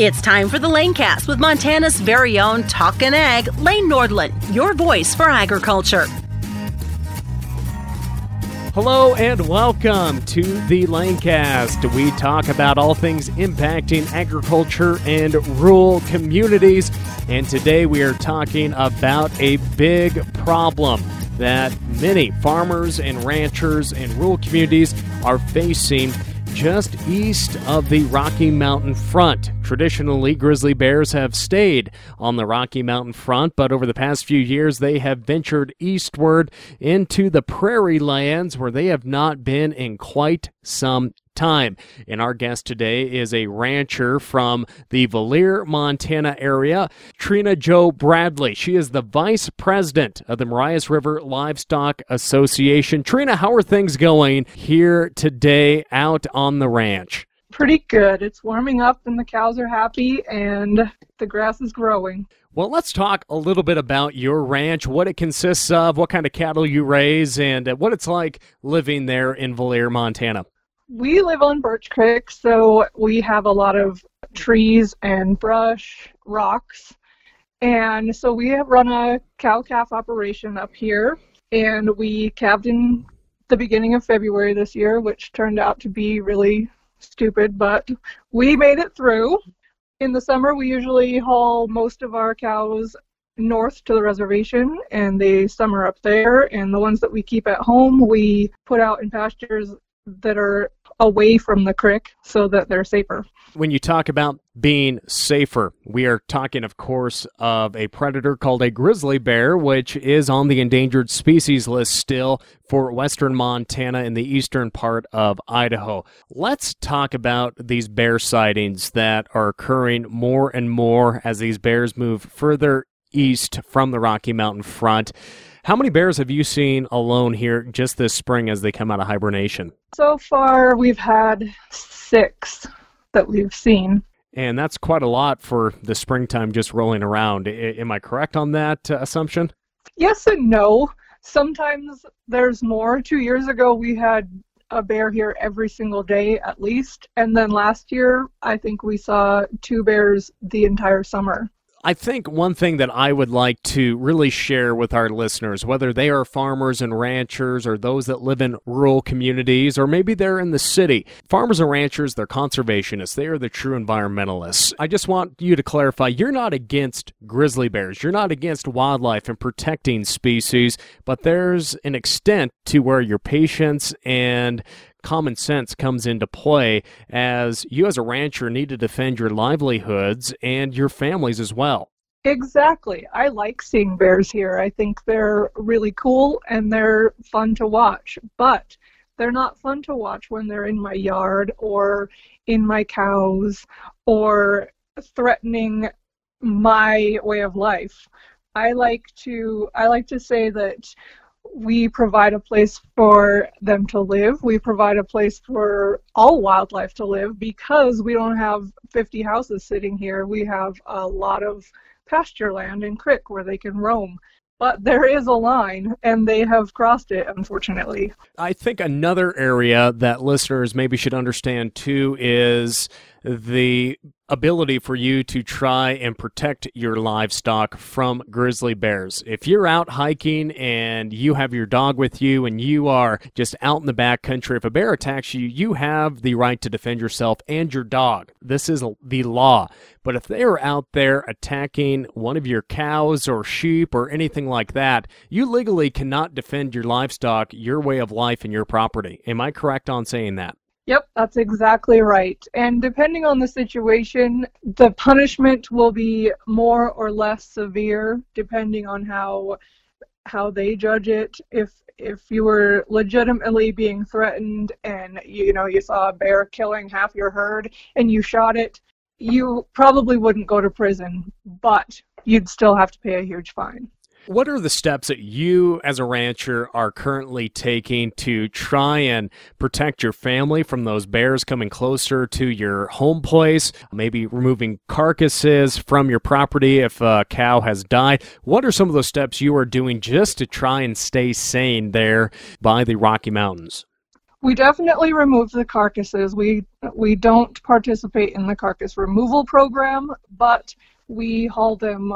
It's time for the Lanecast with Montana's very own Talkin' Ag, Lane Nordlund, your voice for agriculture. Hello and welcome to the Lanecast. We talk about all things impacting agriculture and rural communities. And today we are talking about a big problem that many farmers and ranchers and rural communities are facing just east of the Rocky Mountain front. Traditionally, grizzly bears have stayed on the Rocky Mountain front, but over the past few years, they have ventured eastward into the prairie lands where they have not been in quite some time. And our guest today is a rancher from the Valier, Montana area, Trina Jo Bradley. She is the vice president of the Marias River Livestock Association. Trina, how are things going here today out on the ranch? Pretty good. It's warming up and the cows are happy and the grass is growing. Well, let's talk a little bit about your ranch, what it consists of, what kind of cattle you raise, and uh, what it's like living there in Valier, Montana we live on Birch Creek, so we have a lot of trees and brush, rocks. And so we have run a cow calf operation up here, and we calved in the beginning of February this year, which turned out to be really stupid, but we made it through. In the summer, we usually haul most of our cows north to the reservation and they summer up there and the ones that we keep at home we put out in pastures that are away from the creek so that they're safer. When you talk about being safer, we are talking, of course, of a predator called a grizzly bear, which is on the endangered species list still for western Montana and the eastern part of Idaho. Let's talk about these bear sightings that are occurring more and more as these bears move further east from the Rocky Mountain front. How many bears have you seen alone here just this spring as they come out of hibernation? So far, we've had six that we've seen. And that's quite a lot for the springtime just rolling around. I- am I correct on that uh, assumption? Yes and no. Sometimes there's more. Two years ago, we had a bear here every single day at least. And then last year, I think we saw two bears the entire summer. I think one thing that I would like to really share with our listeners, whether they are farmers and ranchers or those that live in rural communities, or maybe they're in the city, farmers and ranchers, they're conservationists. They are the true environmentalists. I just want you to clarify you're not against grizzly bears, you're not against wildlife and protecting species, but there's an extent to where your patience and common sense comes into play as you, as a rancher, need to defend your livelihoods and your families as well. Exactly. I like seeing bears here. I think they're really cool and they're fun to watch. But they're not fun to watch when they're in my yard or in my cows or threatening my way of life. I like to I like to say that we provide a place for them to live. We provide a place for all wildlife to live because we don't have 50 houses sitting here. We have a lot of pasture land and creek where they can roam. But there is a line, and they have crossed it, unfortunately. I think another area that listeners maybe should understand too is the ability for you to try and protect your livestock from grizzly bears. If you're out hiking and you have your dog with you and you are just out in the back country, if a bear attacks you, you have the right to defend yourself and your dog. This is the law. But if they are out there attacking one of your cows or sheep or anything like that, you legally cannot defend your livestock, your way of life, and your property. Am I correct on saying that? Yep, that's exactly right. And depending on the situation, the punishment will be more or less severe depending on how how they judge it. If if you were legitimately being threatened and you know you saw a bear killing half your herd and you shot it, you probably wouldn't go to prison, but you'd still have to pay a huge fine. What are the steps that you, as a rancher, are currently taking to try and protect your family from those bears coming closer to your home place? Maybe removing carcasses from your property if a cow has died. What are some of those steps you are doing just to try and stay sane there by the Rocky Mountains? We definitely remove the carcasses. We we don't participate in the carcass removal program, but we haul them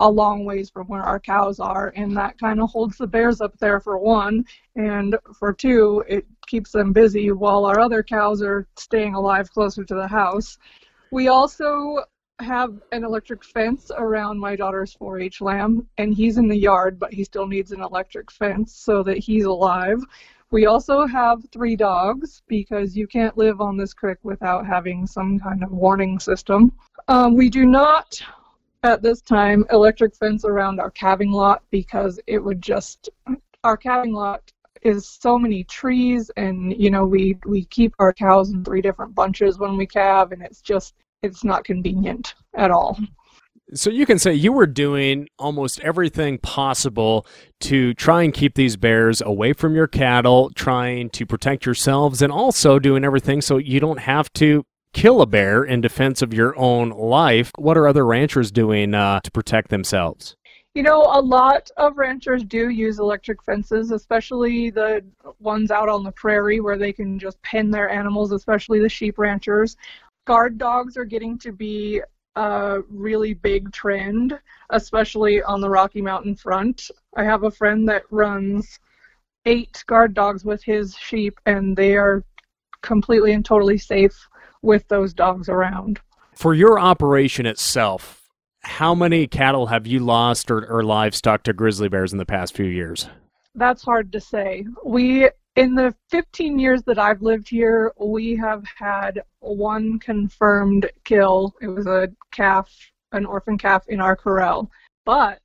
a long ways from where our cows are, and that kind of holds the bears up there for one, and for two, it keeps them busy while our other cows are staying alive closer to the house. We also have an electric fence around my daughter's 4-H lamb, and he's in the yard, but he still needs an electric fence so that he's alive. We also have three dogs because you can't live on this creek without having some kind of warning system. Um, we do not, at this time, electric fence around our calving lot because it would just, our calving lot is so many trees and you know we we keep our cows in three different bunches when we calve and it's just it's not convenient at all. So you can say you were doing almost everything possible to try and keep these bears away from your cattle, trying to protect yourselves, and also doing everything so you don't have to kill a bear in defense of your own life. What are other ranchers doing uh, to protect themselves? You know, a lot of ranchers do use electric fences, especially the ones out on the prairie where they can just pin their animals, especially the sheep ranchers guard dogs are getting to be a really big trend, especially on the Rocky Mountain front. I have a friend that runs eight guard dogs with his sheep, and they are completely and totally safe with those dogs around. For your operation itself, how many cattle have you lost or, or livestock to grizzly bears in the past few years? That's hard to say. We in the 15 years that I've lived here, we have had one confirmed kill. It was a calf, an orphan calf in our corral. But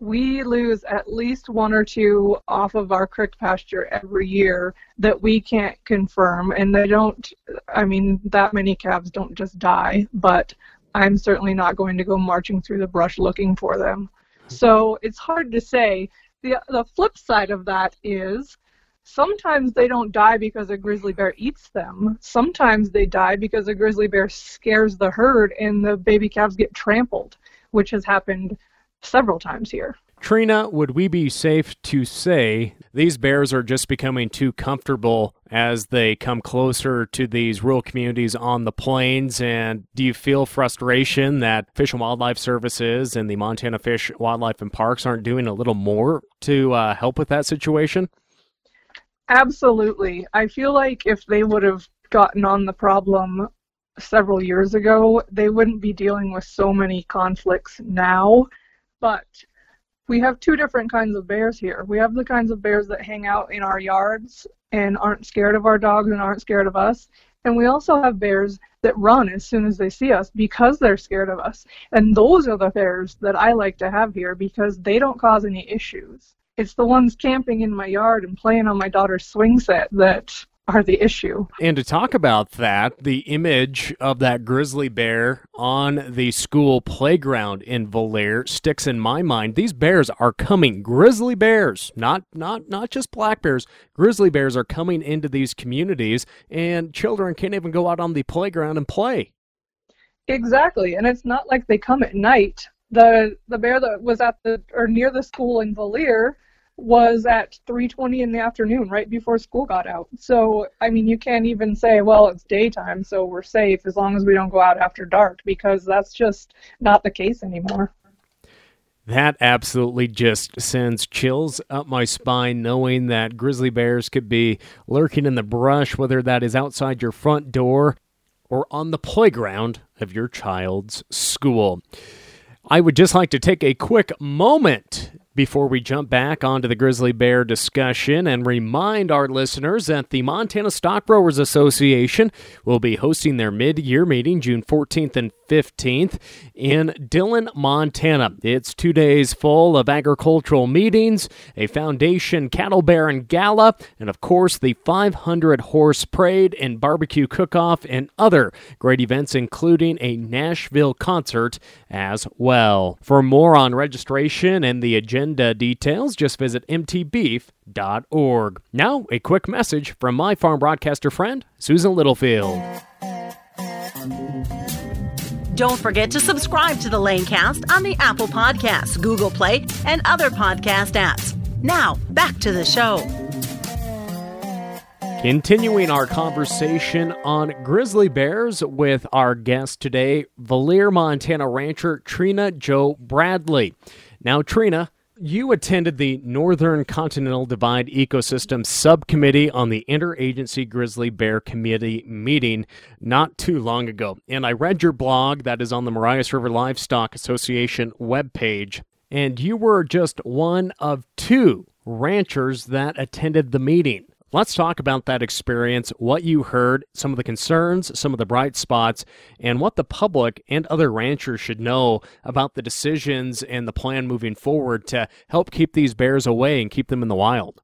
we lose at least one or two off of our crick pasture every year that we can't confirm. And they don't, I mean, that many calves don't just die, but I'm certainly not going to go marching through the brush looking for them. So it's hard to say. The, the flip side of that is sometimes they don't die because a grizzly bear eats them. Sometimes they die because a grizzly bear scares the herd and the baby calves get trampled, which has happened several times here. Trina, would we be safe to say these bears are just becoming too comfortable as they come closer to these rural communities on the plains? And do you feel frustration that Fish and Wildlife Services and the Montana Fish, Wildlife, and Parks aren't doing a little more to uh, help with that situation? Absolutely. I feel like if they would have gotten on the problem several years ago, they wouldn't be dealing with so many conflicts now. But we have two different kinds of bears here. We have the kinds of bears that hang out in our yards and aren't scared of our dogs and aren't scared of us. And we also have bears that run as soon as they see us because they're scared of us. And those are the bears that I like to have here because they don't cause any issues it's the ones camping in my yard and playing on my daughter's swing set that are the issue. And to talk about that, the image of that grizzly bear on the school playground in Valier sticks in my mind. These bears are coming. Grizzly bears, not not not just black bears. Grizzly bears are coming into these communities and children can't even go out on the playground and play. Exactly. And it's not like they come at night. The the bear that was at the or near the school in Valier was at 3:20 in the afternoon right before school got out. So, I mean, you can't even say, well, it's daytime, so we're safe as long as we don't go out after dark because that's just not the case anymore. That absolutely just sends chills up my spine knowing that grizzly bears could be lurking in the brush, whether that is outside your front door or on the playground of your child's school. I would just like to take a quick moment before we jump back onto the grizzly bear discussion and remind our listeners that the Montana Stockgrowers Association will be hosting their mid year meeting June 14th and 15th in Dillon, Montana. It's two days full of agricultural meetings, a foundation cattle baron gala, and of course the 500 horse parade and barbecue cook off and other great events, including a Nashville concert as well. For more on registration and the agenda details, just visit mtbeef.org. Now, a quick message from my farm broadcaster friend, Susan Littlefield. Don't forget to subscribe to the Lanecast on the Apple Podcasts, Google Play, and other podcast apps. Now, back to the show. Continuing our conversation on grizzly bears with our guest today, Valier, Montana rancher Trina Jo Bradley. Now, Trina, you attended the Northern Continental Divide Ecosystem Subcommittee on the Interagency Grizzly Bear Committee meeting not too long ago. And I read your blog that is on the Marias River Livestock Association webpage. And you were just one of two ranchers that attended the meeting. Let's talk about that experience, what you heard, some of the concerns, some of the bright spots, and what the public and other ranchers should know about the decisions and the plan moving forward to help keep these bears away and keep them in the wild.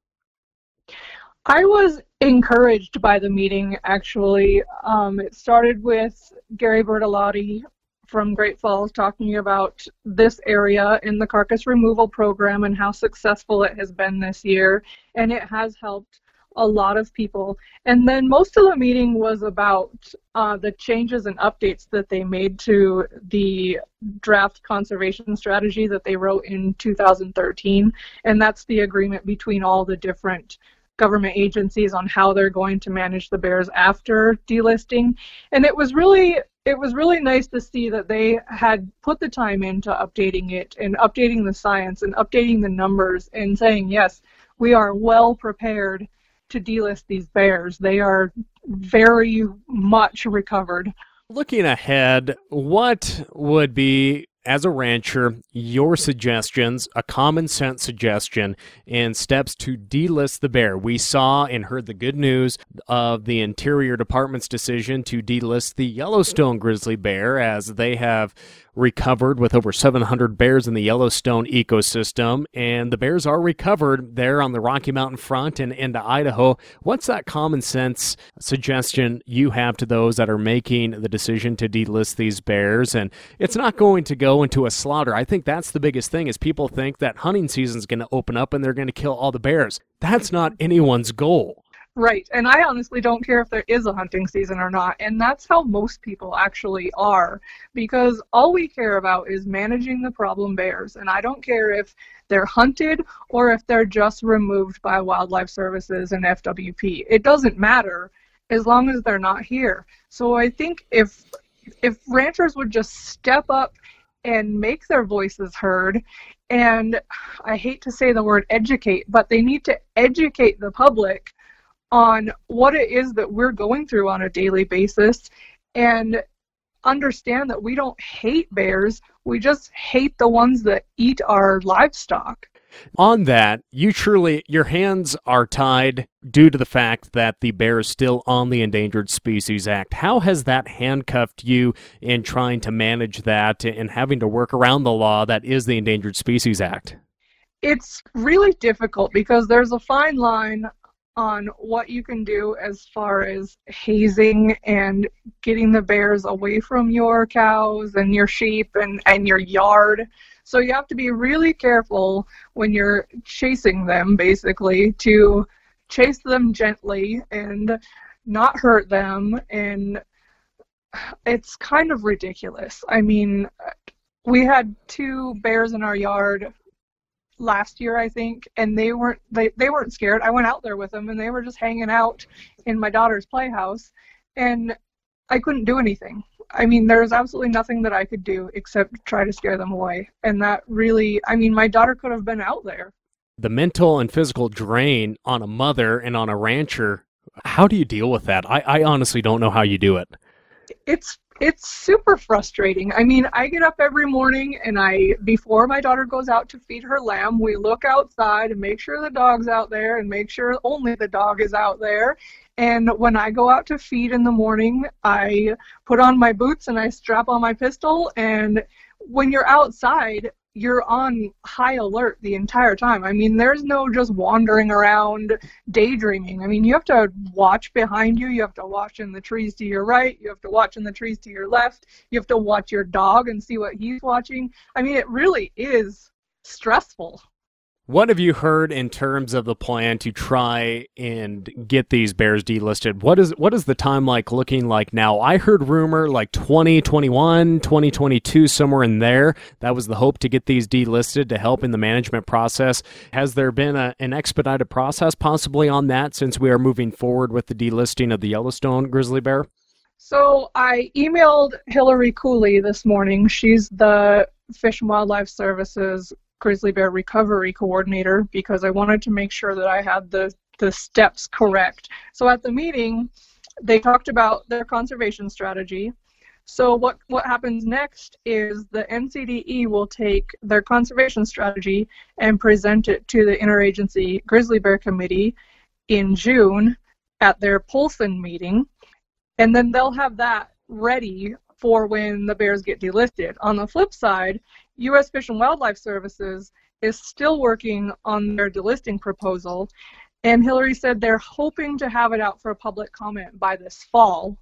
I was encouraged by the meeting, actually. Um, it started with Gary Bertellotti from Great Falls talking about this area in the carcass removal program and how successful it has been this year. And it has helped a lot of people. And then most of the meeting was about uh, the changes and updates that they made to the draft conservation strategy that they wrote in 2013. And that's the agreement between all the different government agencies on how they're going to manage the bears after delisting. And it was really it was really nice to see that they had put the time into updating it and updating the science and updating the numbers and saying yes, we are well prepared to delist these bears. They are very much recovered. Looking ahead, what would be as a rancher, your suggestions, a common sense suggestion, and steps to delist the bear. We saw and heard the good news of the Interior Department's decision to delist the Yellowstone grizzly bear as they have recovered with over 700 bears in the Yellowstone ecosystem, and the bears are recovered there on the Rocky Mountain front and into Idaho. What's that common sense suggestion you have to those that are making the decision to delist these bears? And it's not going to go into a slaughter. I think that's the biggest thing is people think that hunting season is going to open up and they're going to kill all the bears. That's not anyone's goal. Right. And I honestly don't care if there is a hunting season or not. And that's how most people actually are. Because all we care about is managing the problem bears. And I don't care if they're hunted or if they're just removed by Wildlife Services and FWP. It doesn't matter as long as they're not here. So I think if if ranchers would just step up and make their voices heard and I hate to say the word educate, but they need to educate the public on what it is that we're going through on a daily basis and understand that we don't hate bears, we just hate the ones that eat our livestock. On that, you truly, your hands are tied due to the fact that the bear is still on the Endangered Species Act. How has that handcuffed you in trying to manage that and having to work around the law that is the Endangered Species Act? It's really difficult because there's a fine line on what you can do as far as hazing and getting the bears away from your cows and your sheep and, and your yard. So you have to be really careful when you're chasing them, basically, to chase them gently and not hurt them. And it's kind of ridiculous. I mean, we had two bears in our yard last year, I think, and they weren't they, they weren't scared. I went out there with them and they were just hanging out in my daughter's playhouse and I couldn't do anything. I mean, there was absolutely nothing that I could do except try to scare them away. And that really I mean, my daughter could have been out there. The mental and physical drain on a mother and on a rancher, how do you deal with that? I, I honestly don't know how you do it. It's it's super frustrating. I mean, I get up every morning and I, before my daughter goes out to feed her lamb, we look outside and make sure the dog's out there and make sure only the dog is out there. And when I go out to feed in the morning, I put on my boots and I strap on my pistol. And when you're outside, you're on high alert the entire time. I mean, there's no just wandering around daydreaming. I mean, you have to watch behind you, you have to watch in the trees to your right, you have to watch in the trees to your left, you have to watch your dog and see what he's watching. I mean, it really is stressful. What have you heard in terms of the plan to try and get these bears delisted? What is what is the time like looking like now? I heard rumor like 2021, 2022 somewhere in there. That was the hope to get these delisted to help in the management process. Has there been a, an expedited process possibly on that since we are moving forward with the delisting of the Yellowstone grizzly bear? So I emailed Hilary Cooley this morning. She's the Fish and Wildlife Services grizzly bear recovery coordinator because I wanted to make sure that I had the, the steps correct. So at the meeting, they talked about their conservation strategy. So what, what happens next is the NCDE will take their conservation strategy and present it to the Interagency Grizzly Bear Committee in June at their Polson meeting. And then they'll have that ready for when the bears get delisted. On the flip side, U.S. Fish and Wildlife Services is still working on their delisting proposal, and Hilary said they're hoping to have it out for a public comment by this fall.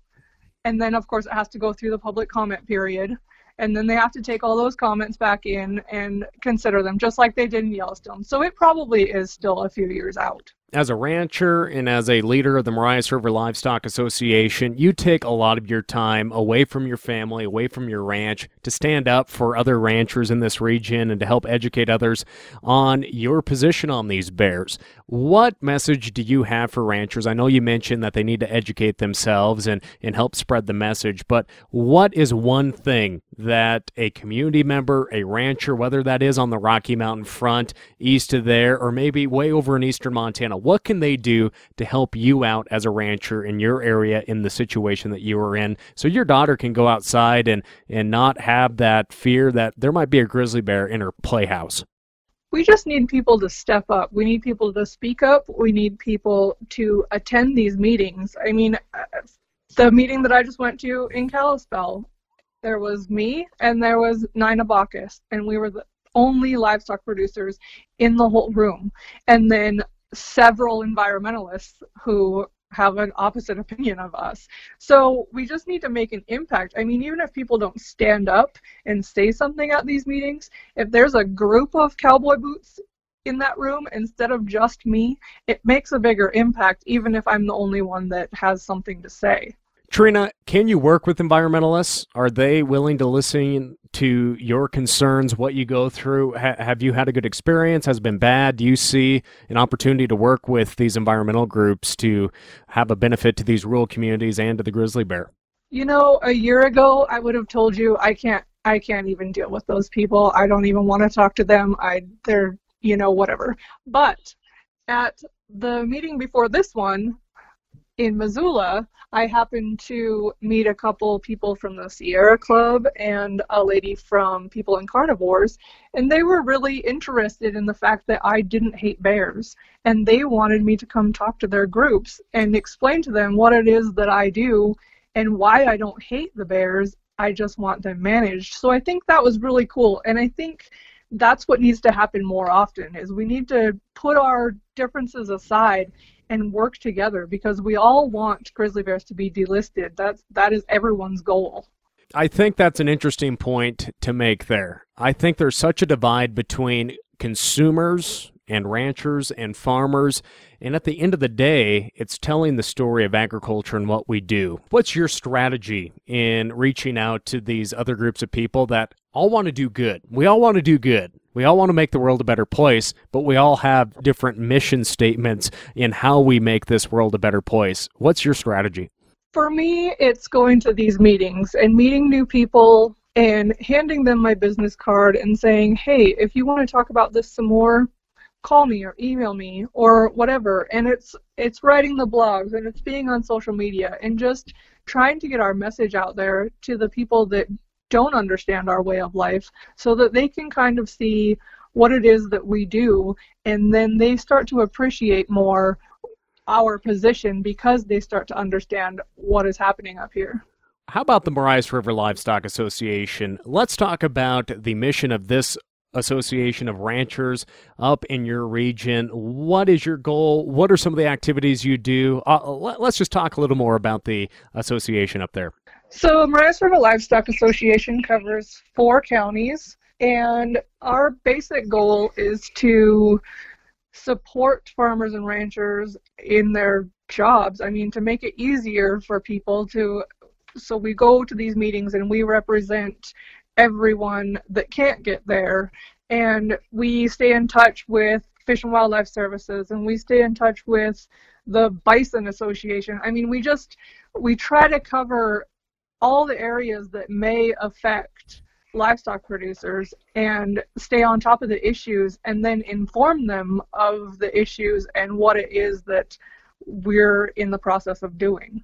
And then, of course, it has to go through the public comment period, and then they have to take all those comments back in and consider them, just like they did in Yellowstone. So it probably is still a few years out as a rancher and as a leader of the Marias River Livestock Association, you take a lot of your time away from your family, away from your ranch, to stand up for other ranchers in this region and to help educate others on your position on these bears. What message do you have for ranchers? I know you mentioned that they need to educate themselves and, and help spread the message, but what is one thing that a community member, a rancher, whether that is on the Rocky Mountain front, east of there, or maybe way over in eastern Montana, what can they do to help you out as a rancher in your area in the situation that you are in so your daughter can go outside and, and not have that fear that there might be a grizzly bear in her playhouse? we just need people to step up. We need people to speak up. We need people to attend these meetings. I mean, uh, the meeting that I just went to in Kalispell, there was me and there was Nina Baucus, and we were the only livestock producers in the whole room. And then several environmentalists who have an opposite opinion of us. So we just need to make an impact. I mean, even if people don't stand up and say something at these meetings, if there's a group of cowboy boots in that room instead of just me, it makes a bigger impact, even if I'm the only one that has something to say. Trina, can you work with environmentalists? Are they willing to listen to your concerns, what you go through? Ha- have you had a good experience? Has been bad? Do you see an opportunity to work with these environmental groups to have a benefit to these rural communities and to the grizzly bear? You know, a year ago I would have told you I can't I can't even deal with those people. I don't even want to talk to them. I they're, you know, whatever. But at the meeting before this one in Missoula, I happened to meet a couple people from the Sierra Club and a lady from People and Carnivores, and they were really interested in the fact that I didn't hate bears. And they wanted me to come talk to their groups and explain to them what it is that I do and why I don't hate the bears. I just want them managed. So I think that was really cool. And I think that's what needs to happen more often is we need to put our differences aside and work together because we all want grizzly bears to be delisted. That's that is everyone's goal. I think that's an interesting point to make there. I think there's such a divide between consumers and ranchers and farmers. And at the end of the day, it's telling the story of agriculture and what we do. What's your strategy in reaching out to these other groups of people that all want to do good? We all want to do good. We all want to make the world a better place, but we all have different mission statements in how we make this world a better place. What's your strategy? For me, it's going to these meetings and meeting new people and handing them my business card and saying, hey, if you want to talk about this some more, call me or email me or whatever and it's it's writing the blogs and it's being on social media and just trying to get our message out there to the people that don't understand our way of life so that they can kind of see what it is that we do and then they start to appreciate more our position because they start to understand what is happening up here. How about the Marias River Livestock Association? Let's talk about the mission of this association of ranchers up in your region. What is your goal? What are some of the activities you do? Uh, let, us just talk a little more about the association up there. So, Marias River Livestock Association covers four counties And our basic goal is to support farmers and ranchers in their jobs. I mean, to make it easier for people to. So we go to these meetings and we represent everyone that can't get there. And we stay in touch with Fish and Wildlife Services and we stay in touch with the Bison Association. I mean, we just we try to cover all the areas that may affect livestock producers and stay on top of the issues and then inform them of the issues and what it is that we're in the process of doing.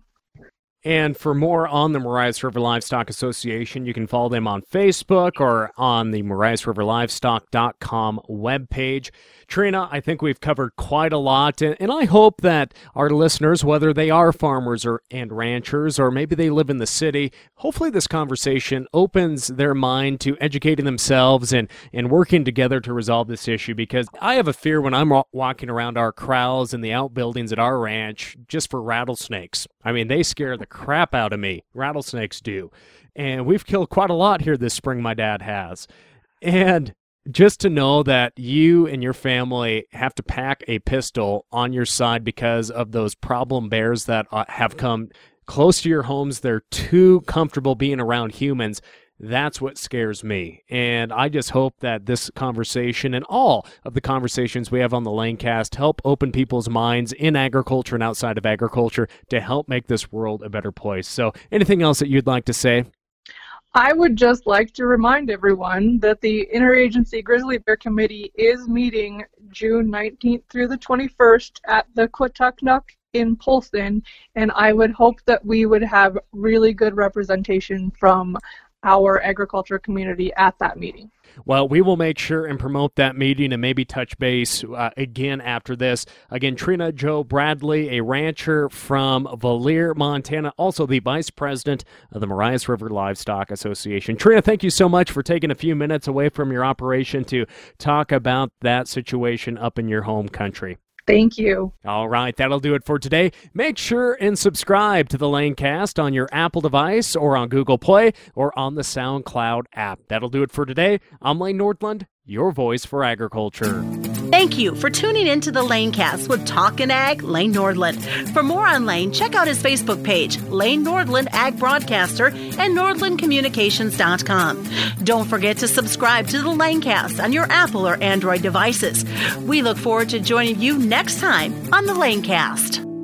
And for more on the Marias River Livestock Association, you can follow them on Facebook or on the MariasRiverLivestock.com webpage. Trina, I think we've covered quite a lot, and I hope that our listeners, whether they are farmers or and ranchers, or maybe they live in the city, hopefully this conversation opens their mind to educating themselves and, and working together to resolve this issue. Because I have a fear when I'm walking around our corrals and the outbuildings at our ranch just for rattlesnakes. I mean, they scare the crap out of me. Rattlesnakes do. And we've killed quite a lot here this spring, my dad has. And just to know that you and your family have to pack a pistol on your side because of those problem bears that uh, have come close to your homes, they're too comfortable being around humans. That's what scares me. And I just hope that this conversation and all of the conversations we have on the Lanecast help open people's minds in agriculture and outside of agriculture to help make this world a better place. So, anything else that you'd like to say? I would just like to remind everyone that the Interagency Grizzly Bear Committee is meeting June 19th through the 21st at the KwaTaqNuk in Polson, and I would hope that we would have really good representation from our agriculture community at that meeting. Well, we will make sure and promote that meeting and maybe touch base uh, again after this. Again, Trina Jo Bradley, a rancher from Valier, Montana, also the vice president of the Marias River Livestock Association. Trina, thank you so much for taking a few minutes away from your operation to talk about that situation up in your home country. Thank you. All right, that'll do it for today. Make sure and subscribe to the Lanecast on your Apple device or on Google Play or on the SoundCloud app. That'll do it for today. I'm Lane Nordlund, your voice for agriculture. Thank you for tuning in to the Lanecast with Talkin' Ag, Lane Nordlund. For more on Lane, check out his Facebook page, Lane Nordlund Ag Broadcaster, and NordlundCommunications.com. Don't forget to subscribe to the Lanecast on your Apple or Android devices. We look forward to joining you next time on the Lanecast.